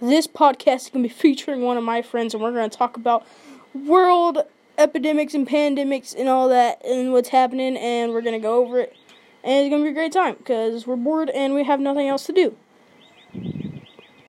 this podcast is going to be featuring one of my friends, and we're going to talk about world epidemics and pandemics and all that, and what's happening, and we're going to go over it. And it's going to be a great time because we're bored and we have nothing else to do.